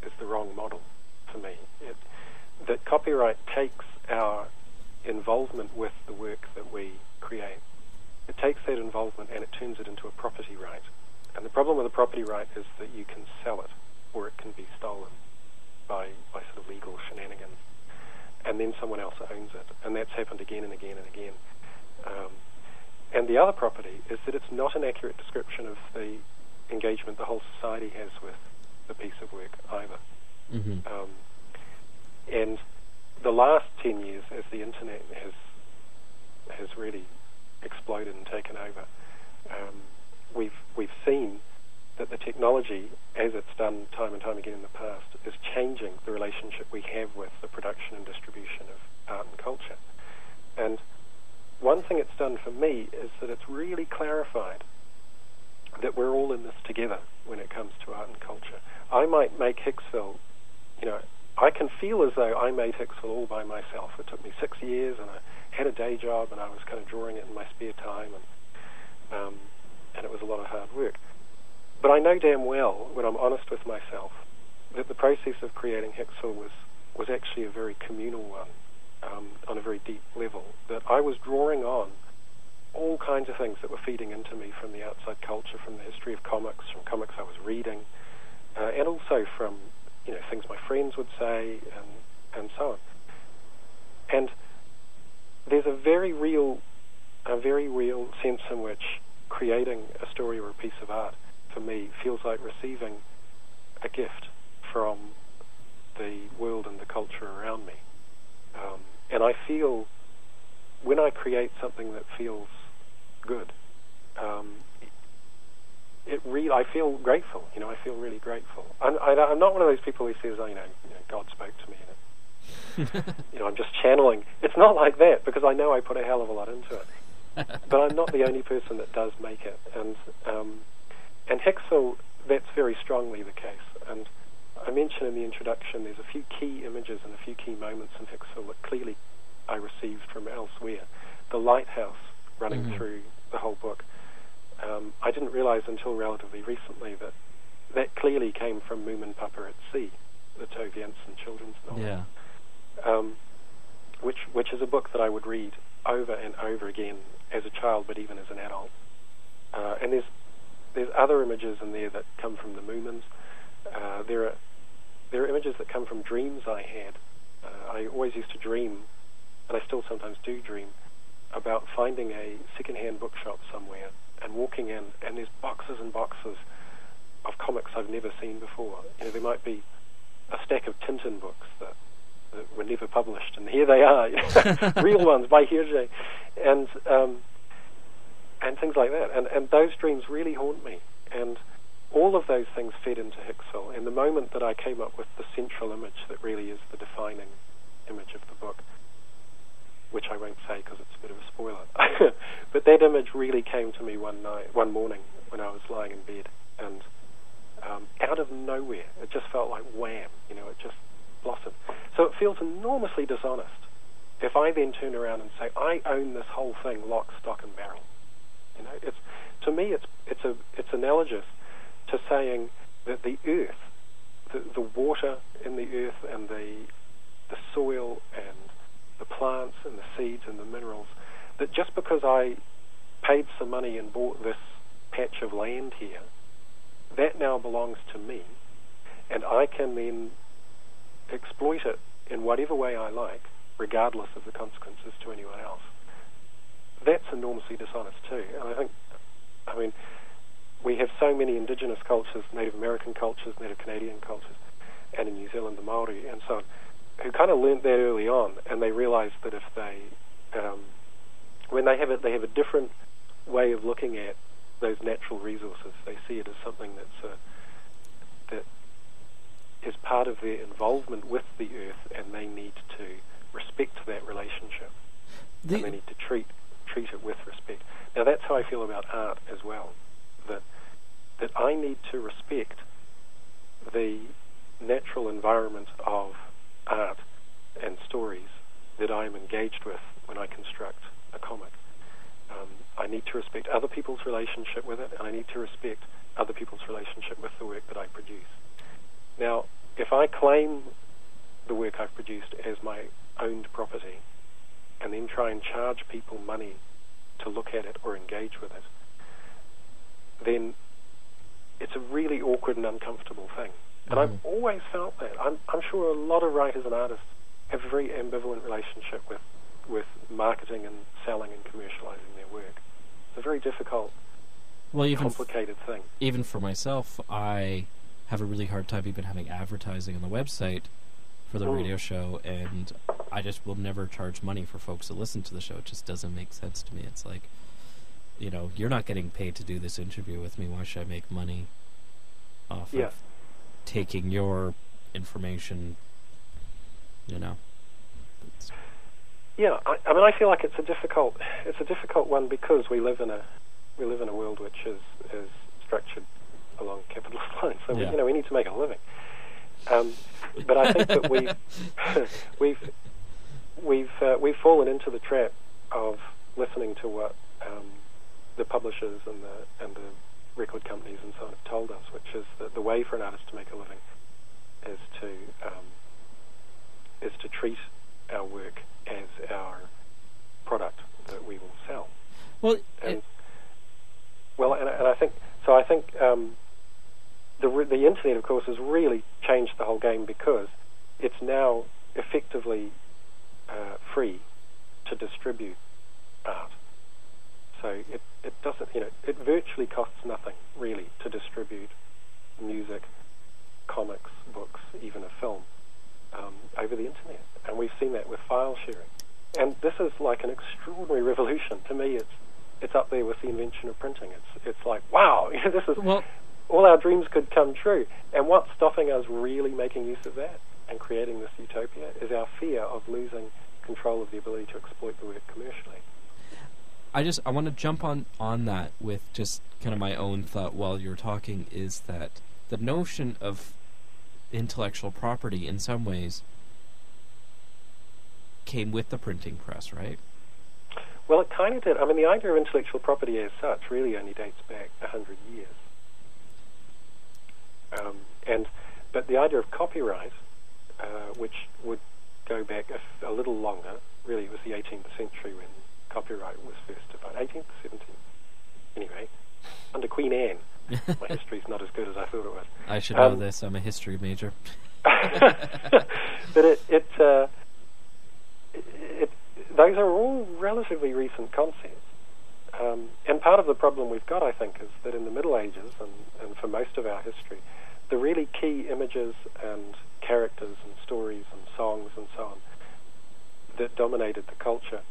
is the wrong model for me. It, that copyright takes our involvement with the work that we create. It takes that involvement and it turns it into a property right. And the problem with a property right is that you can sell it or it can be stolen by, by sort of legal shenanigans. And then someone else owns it. And that's happened again and again and again. Um, and the other property is that it's not an accurate description of the engagement the whole society has with the piece of work either. Mm-hmm. Um, and the last 10 years, as the internet has has really exploded and taken over, um, we've we've seen that the technology, as it's done time and time again in the past, is changing the relationship we have with the production and distribution of art and culture. And one thing it's done for me is that it's really clarified that we're all in this together when it comes to art and culture. I might make Hicksville, you know, I can feel as though I made Hicksville all by myself. It took me six years, and I had a day job, and I was kind of drawing it in my spare time, and um, and it was a lot of hard work. But I know damn well, when I'm honest with myself, that the process of creating Hicksville was was actually a very communal one, um, on a very deep level. That I was drawing on all kinds of things that were feeding into me from the outside culture, from the history of comics, from comics I was reading, uh, and also from you know things my friends would say, and and so on. And there's a very real, a very real sense in which creating a story or a piece of art for me feels like receiving a gift from the world and the culture around me. Um, and I feel when I create something that feels good, um, it really I feel grateful. You know, I feel really grateful. I'm, I, I'm not one of those people who says, "Oh, you know, you know God spoke to me," and it, [laughs] you know, I'm just channeling. It's not like that because I know I put a hell of a lot into it. [laughs] but I'm not the only person that does make it, and um, and Hicksville, that's very strongly the case. And I mentioned in the introduction, there's a few key images and a few key moments in Hicksville that clearly I received from elsewhere. The lighthouse running Mhm. through the whole book. Um, I didn't realize until relatively recently that that clearly came from Moominpappa at Sea, the Tove Jansson children's novel Yeah. um, which which is a book that I would read over and over again as a child, but even as an adult. Uh, and there's there's other images in there that come from the Moomins. Uh, there are there are images that come from dreams I had. Uh, I always used to dream, and I still sometimes do dream, about finding a second-hand bookshop somewhere and walking in, and there's boxes and boxes of comics I've never seen before. You know, there might be a stack of Tintin books that, that were never published, and here they are, [laughs] [laughs] real ones by Hergé, and um, and things like that. And and those dreams really haunt me, and all of those things fed into Hicksville. And the moment that I came up with the central image that really is the defining image of the book, which I won't say because it's a bit of a spoiler, [laughs] but that image really came to me one night, one morning when I was lying in bed, and um, out of nowhere, it just felt like wham, you know, it just blossomed. So it feels enormously dishonest if I then turn around and say I own this whole thing, lock, stock, and barrel. You know, it's to me, it's it's a it's analogous to saying that the earth, the, the water in the earth and the, the soil and the plants and the seeds and the minerals, that just because I paid some money and bought this patch of land here, that now belongs to me, and I can then exploit it in whatever way I like, regardless of the consequences to anyone else. That's enormously dishonest too, and I think, I mean, we have so many indigenous cultures, Native American cultures, Native Canadian cultures, and in New Zealand the Maori and so on, who kind of learnt that early on, and they realised that if they, um, when they have it, they have a different way of looking at those natural resources. They see it as something that's a, that is part of their involvement with the earth, and they need to respect that relationship, The- and they need to treat treat it with respect. Now that's how I feel about art as well. That that I need to respect the natural environment of art and stories that I am engaged with when I construct a comic. Um, I need to respect other people's relationship with it, and I need to respect other people's relationship with the work that I produce. Now, if I claim the work I've produced as my owned property, and then try and charge people money to look at it or engage with it, then it's a really awkward and uncomfortable thing. And I've always felt that. I'm, I'm sure a lot of writers and artists have a very ambivalent relationship with, with marketing and selling and commercializing their work. It's a very difficult, well, even f- complicated thing. even for myself, I have a really hard time even having advertising on the website for the Mm. radio show, and I just will never charge money for folks to listen to the show. It just doesn't make sense to me. It's like, you know, you're not getting paid to do this interview with me. Why should I make money off Yeah. of taking your information? You know, Yeah, I, I mean, I feel like it's a difficult, it's a difficult one because we live in a, we live in a world which is is structured along capitalist [laughs] lines. So we, you know, we need to make a living. Um, but I think that we, [laughs] we've, we've, uh, we've fallen into the trap of listening to what um, the publishers and the and the record companies and so on have told us, which is that the way for an artist to make a living is to um, is to treat our work as our product that we will sell. well, And well, and, and I think so. I think um, the re- the internet, of course, has really changed the whole game because it's now effectively uh, free to distribute art. So it, it doesn't, you know, it virtually costs nothing really to distribute music, comics, books, even a film um, over the internet, and we've seen that with file sharing. And this is like an extraordinary revolution. To me, it's it's up there with the invention of printing. It's it's like wow, [laughs] this is well, all our dreams could come true. And what's stopping us really making use of that and creating this utopia is our fear of losing control of the ability to exploit the work commercially. I just I want to jump on on that with just kind of my own thought while you're talking is that the notion of intellectual property in some ways came with the printing press, right? Well, it kind of did. I mean, the idea of intellectual property as such really only dates back a hundred years. Um, and but the idea of copyright, uh, which would go back a little longer, really it was the 18th century when copyright was first about 18th, 17th, anyway, under Queen Anne, my [laughs] history's not as good as I thought it was. I should know Um, this. I'm a history major. [laughs] but it, it, uh, it, those are all relatively recent concepts. Um, and part of the problem we've got, I think, is that in the Middle Ages and, and for most of our history, the really key images and characters and stories and songs and so on that dominated the culture,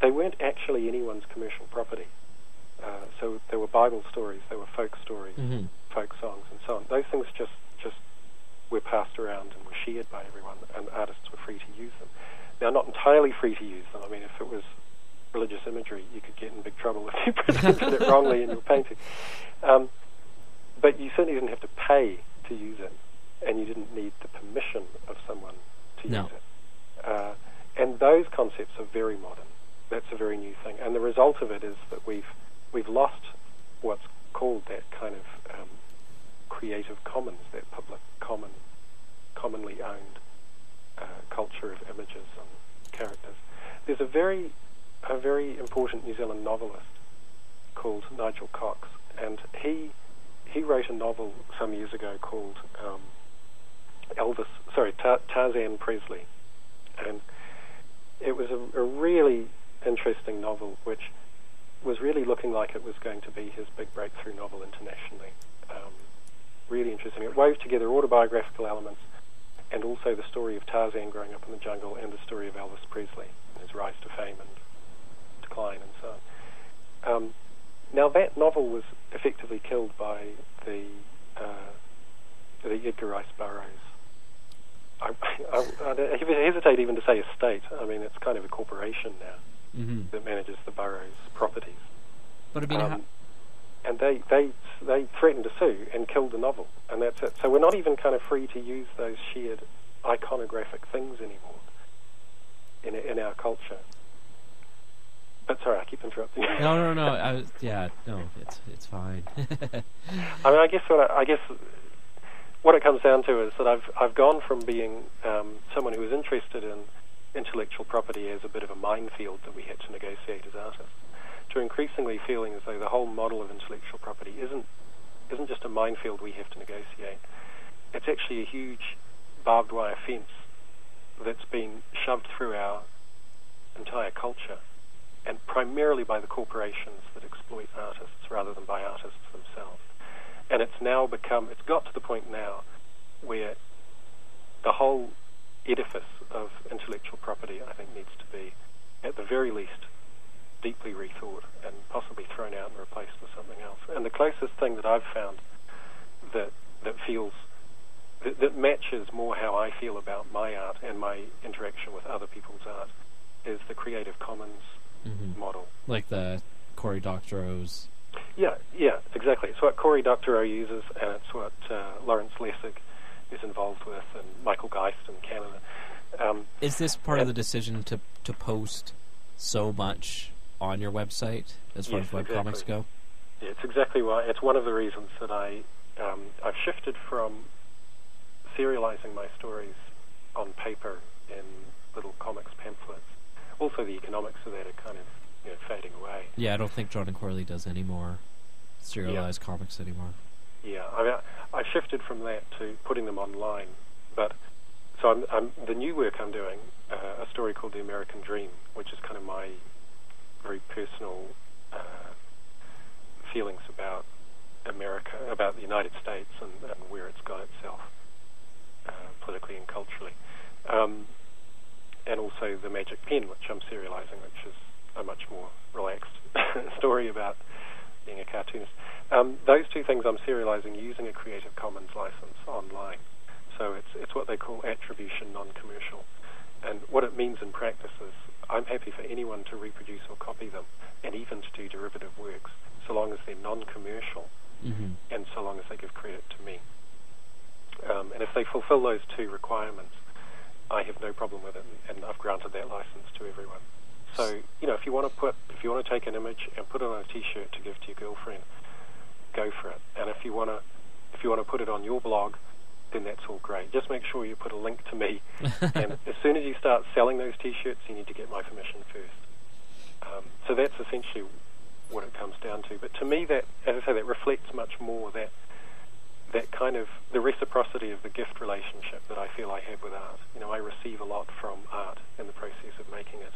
they weren't actually anyone's commercial property. Uh, so there were Bible stories, there were folk stories, hmm folk songs, and so on. Those things just just were passed around and were shared by everyone, and artists were free to use them. Now, not entirely free to use them. I mean, if it was religious imagery, you could get in big trouble [laughs] if you presented it [laughs] wrongly in your painting. Um, but you certainly didn't have to pay to use it, and you didn't need the permission of someone to No. use it. Uh, and those concepts are very modern. That's a very new thing. And the result of it is that we've we've lost what's called that kind of um, creative commons, that public common, commonly owned uh, culture of images and characters. There's a very a very important New Zealand novelist called Nigel Cox, and he he wrote a novel some years ago called um, Elvis, sorry, Tar- Tarzan Presley, and it was a, a really interesting novel, which was really looking like it was going to be his big breakthrough novel internationally. Um, really interesting. It wove together autobiographical elements and also the story of Tarzan growing up in the jungle and the story of Elvis Presley and his rise to fame and decline and so on. Um, now that novel was effectively killed by the uh, the Edgar Rice Burroughs. I, [laughs] I, I hesitate even to say estate. I mean, it's kind of a corporation now hmm that manages the Burroughs' properties. But I mean, Um, how, and they, they they threatened to sue and killed the novel, and that's it. So we're not even kind of free to use those shared iconographic things anymore in in our culture. But sorry, I keep interrupting. you. no, no, no. [laughs] I was, yeah, no, it's it's fine. [laughs] I mean, I guess what I, I guess what it comes down to is that I've I've gone from being um, someone who was interested in intellectual property as a bit of a minefield that we had to negotiate as artists, to increasingly feeling as though the whole model of intellectual property isn't isn't just a minefield we have to negotiate. It's actually a huge barbed wire fence that's been shoved through our entire culture, and primarily by the corporations that exploit artists rather than by artists themselves. And it's now become, it's got to the point now where the whole edifice of intellectual property, I think, needs to be, at the very least, deeply rethought and possibly thrown out and replaced with something else. And the closest thing that I've found that that feels that, that matches more how I feel about my art and my interaction with other people's art is the Creative Commons hmm model. Like the Cory Doctorow's. Yeah, yeah, exactly. It's what Cory Doctorow uses, and it's what uh, Lawrence Lessig is involved with, and Michael Geist in Canada. Um, Is this part of the decision to to post so much on your website as far Yes, as webcomics exactly. go? Yeah, It's exactly why. It's one of the reasons that I um, I've shifted from serializing my stories on paper in little comics pamphlets. Also, the economics of that are kind of you know, fading away. Yeah, I don't think John and Corley does any more serialized comics anymore. Yeah, I mean, I shifted from that to putting them online. But so I'm, I'm the new work I'm doing, uh, a story called The American Dream, which is kind of my very personal uh, feelings about America, about the United States, and, and where it's got itself uh, politically and culturally. Um, and also The Magic Pen, which I'm serializing, which is a much more relaxed [laughs] story about being a cartoonist. Um, those two things I'm serializing using a Creative Commons license online. So it's it's what they call attribution non-commercial. And what it means in practice is I'm happy for anyone to reproduce or copy them, and even to do derivative works, so long as they're non-commercial hmm and so long as they give credit to me. Um, and if they fulfill those two requirements, I have no problem with it, and, and I've granted that license to everyone. So you know, if you want to put, if you want to take an image and put it on a T-shirt to give to your girlfriend, go for it. And if you want to, if you want to put it on your blog, then that's all great. Just make sure you put a link to me, [laughs] and as soon as you start selling those T-shirts, you need to get my permission first. Um, so that's essentially what it comes down to. But to me, that as I say, that reflects much more that that kind of the reciprocity of the gift relationship that I feel I have with art. You know, I receive a lot from art in the process of making it,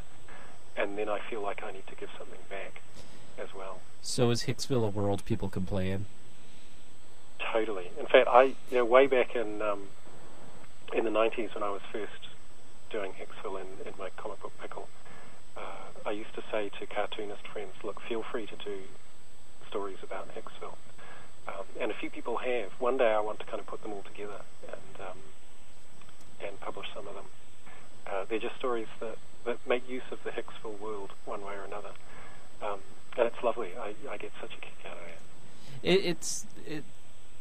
and then I feel like I need to give something back as well. So is Hicksville a world people can play in? Totally. In fact, I you know way back in um, in the '90s when I was first doing Hicksville in, in my comic book pickle, uh, I used to say to cartoonist friends, "Look, feel free to do stories about Hicksville." Um, and a few people have. One day I want to kind of put them all together and um, and publish some of them. Uh, they're just stories that, that make use of the Hicksville world one way or another. Um, and it's lovely. I, I get such a kick out of it. It, it's it,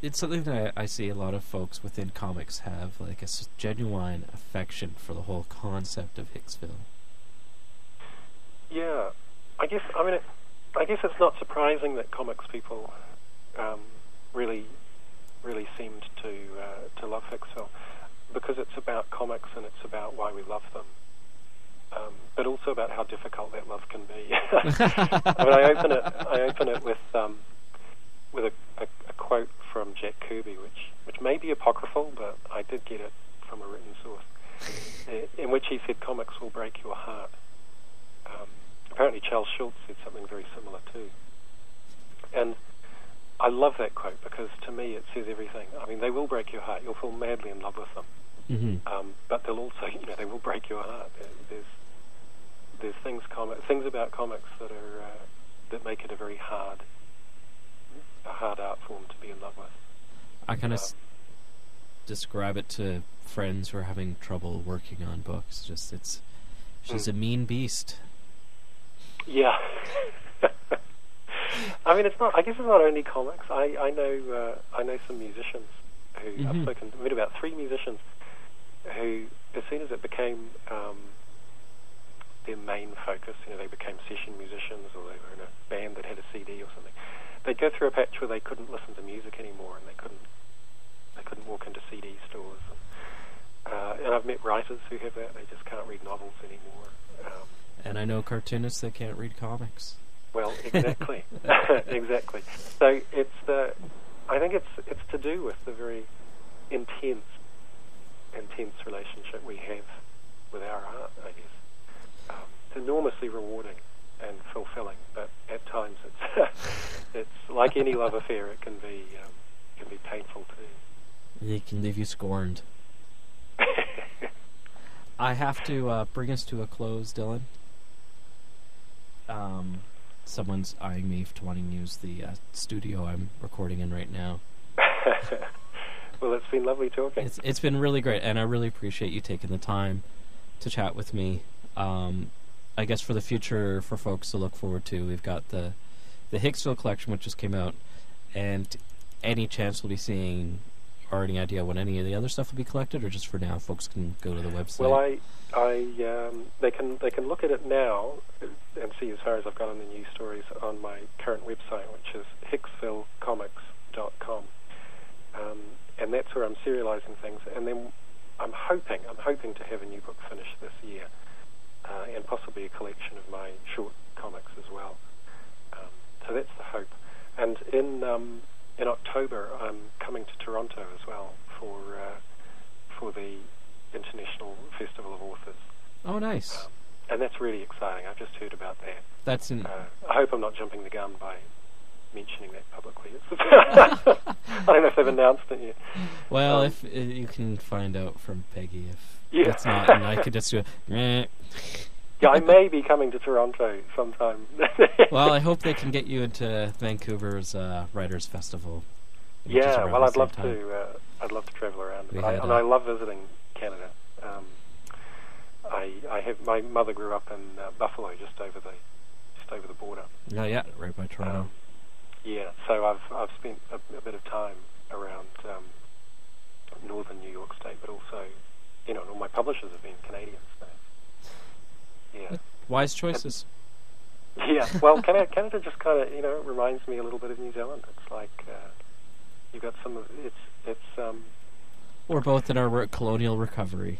it's something that I, I see a lot of folks within comics have like a genuine affection for the whole concept of Hicksville. Yeah, I guess. I mean, it, I guess it's not surprising that comics people um, really, really seemed to uh, to love Hicksville because it's about comics and it's about why we love them, um, but also about how difficult that love can be. [laughs] [laughs] I mean, I open it. I open it with um, with a, a, a quote from Jack Kirby, which which may be apocryphal, but I did get it from a written source, in which he said, "Comics will break your heart." Um, apparently, Charles Schulz said something very similar too. And I love that quote because to me it says everything. I mean, they will break your heart. You'll fall madly in love with them, hmm um, but they'll also, [laughs] you know, they will break your heart. There- There's there's things comic things about comics that are uh, that make it a very hard a hard art form to be in love with. I kind of Um, s- describe it to friends who are having trouble working on books. Just it's she's Mm. a mean beast. Yeah. [laughs] I mean, it's not. I guess it's not only comics. I I know uh, I know some musicians who I've Mhm. spoken. I met about three musicians who, as soon as it became um, their main focus, you know, they became session musicians or they were in a band that had a CD or something. They'd go through a patch where they couldn't listen to music anymore, and they couldn't they couldn't walk into CD stores. And, uh, and I've met writers who have that. They just can't read novels anymore. Um, And I know cartoonists that can't read comics. Well, [laughs] exactly, [laughs] exactly. So it's the, I think it's it's to do with the very intense, intense relationship we have with our art. It's enormously rewarding and fulfilling, but at times it's [laughs] it's like any love affair. It can be um, can be painful too. It can leave you scorned. [laughs] I have to uh, bring us to a close, Dylan. Um, someone's eyeing me to wanting to use the uh, studio I'm recording in right now. [laughs] well, it's been lovely talking. It's it's been really great, and I really appreciate you taking the time to chat with me. Um, I guess for the future, for folks to look forward to, we've got the the Hicksville collection, which just came out, and any chance we'll be seeing, or any idea when any of the other stuff will be collected, or just for now, folks can go to the website. Well, I, I, um, they can they can look at it now and see as far as I've got on the news stories on my current website, which is hicksvillecomics.com, um, and that's where I'm serializing things. And then I'm hoping I'm hoping to have a new book finished this year, uh, and possibly a collection of my short comics as well. Um, so that's the hope. And in um, in October, I'm coming to Toronto as well for uh, for the International Festival of Authors, oh, nice. um, and that's really exciting. I've just heard about that. That's in. Uh, I hope I'm not jumping the gun by mentioning that publicly. [laughs] [laughs] I don't know if they've announced it yet. well, um, if uh, you can find out from Peggy if Yeah. it's not, and I could just do. Meh. Yeah, I may be coming to Toronto sometime. [laughs] Well, I hope they can get you into Vancouver's uh, Writers Festival. yeah, well, I'd love time. to. Uh, I'd love to travel around, I, and I love visiting Canada. Um, I I have my mother grew up in uh, Buffalo, just over the just over the border. Yeah, yeah, right by Toronto. Um, yeah, so I've I've spent a, a bit of time around um, northern New York State, but also, you know, all my publishers have been Canadian. So, yeah, Wise choices. yeah. Well, Canada, Canada just kind of you know reminds me a little bit of New Zealand. It's like uh, you've got some of it's it's um, We're both in our colonial recovery.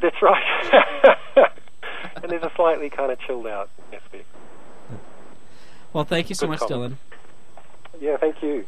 that's right, [laughs] and there's a slightly kind of chilled out aspect. Well, thank you so Good much, comment. Dylan. Yeah, thank you.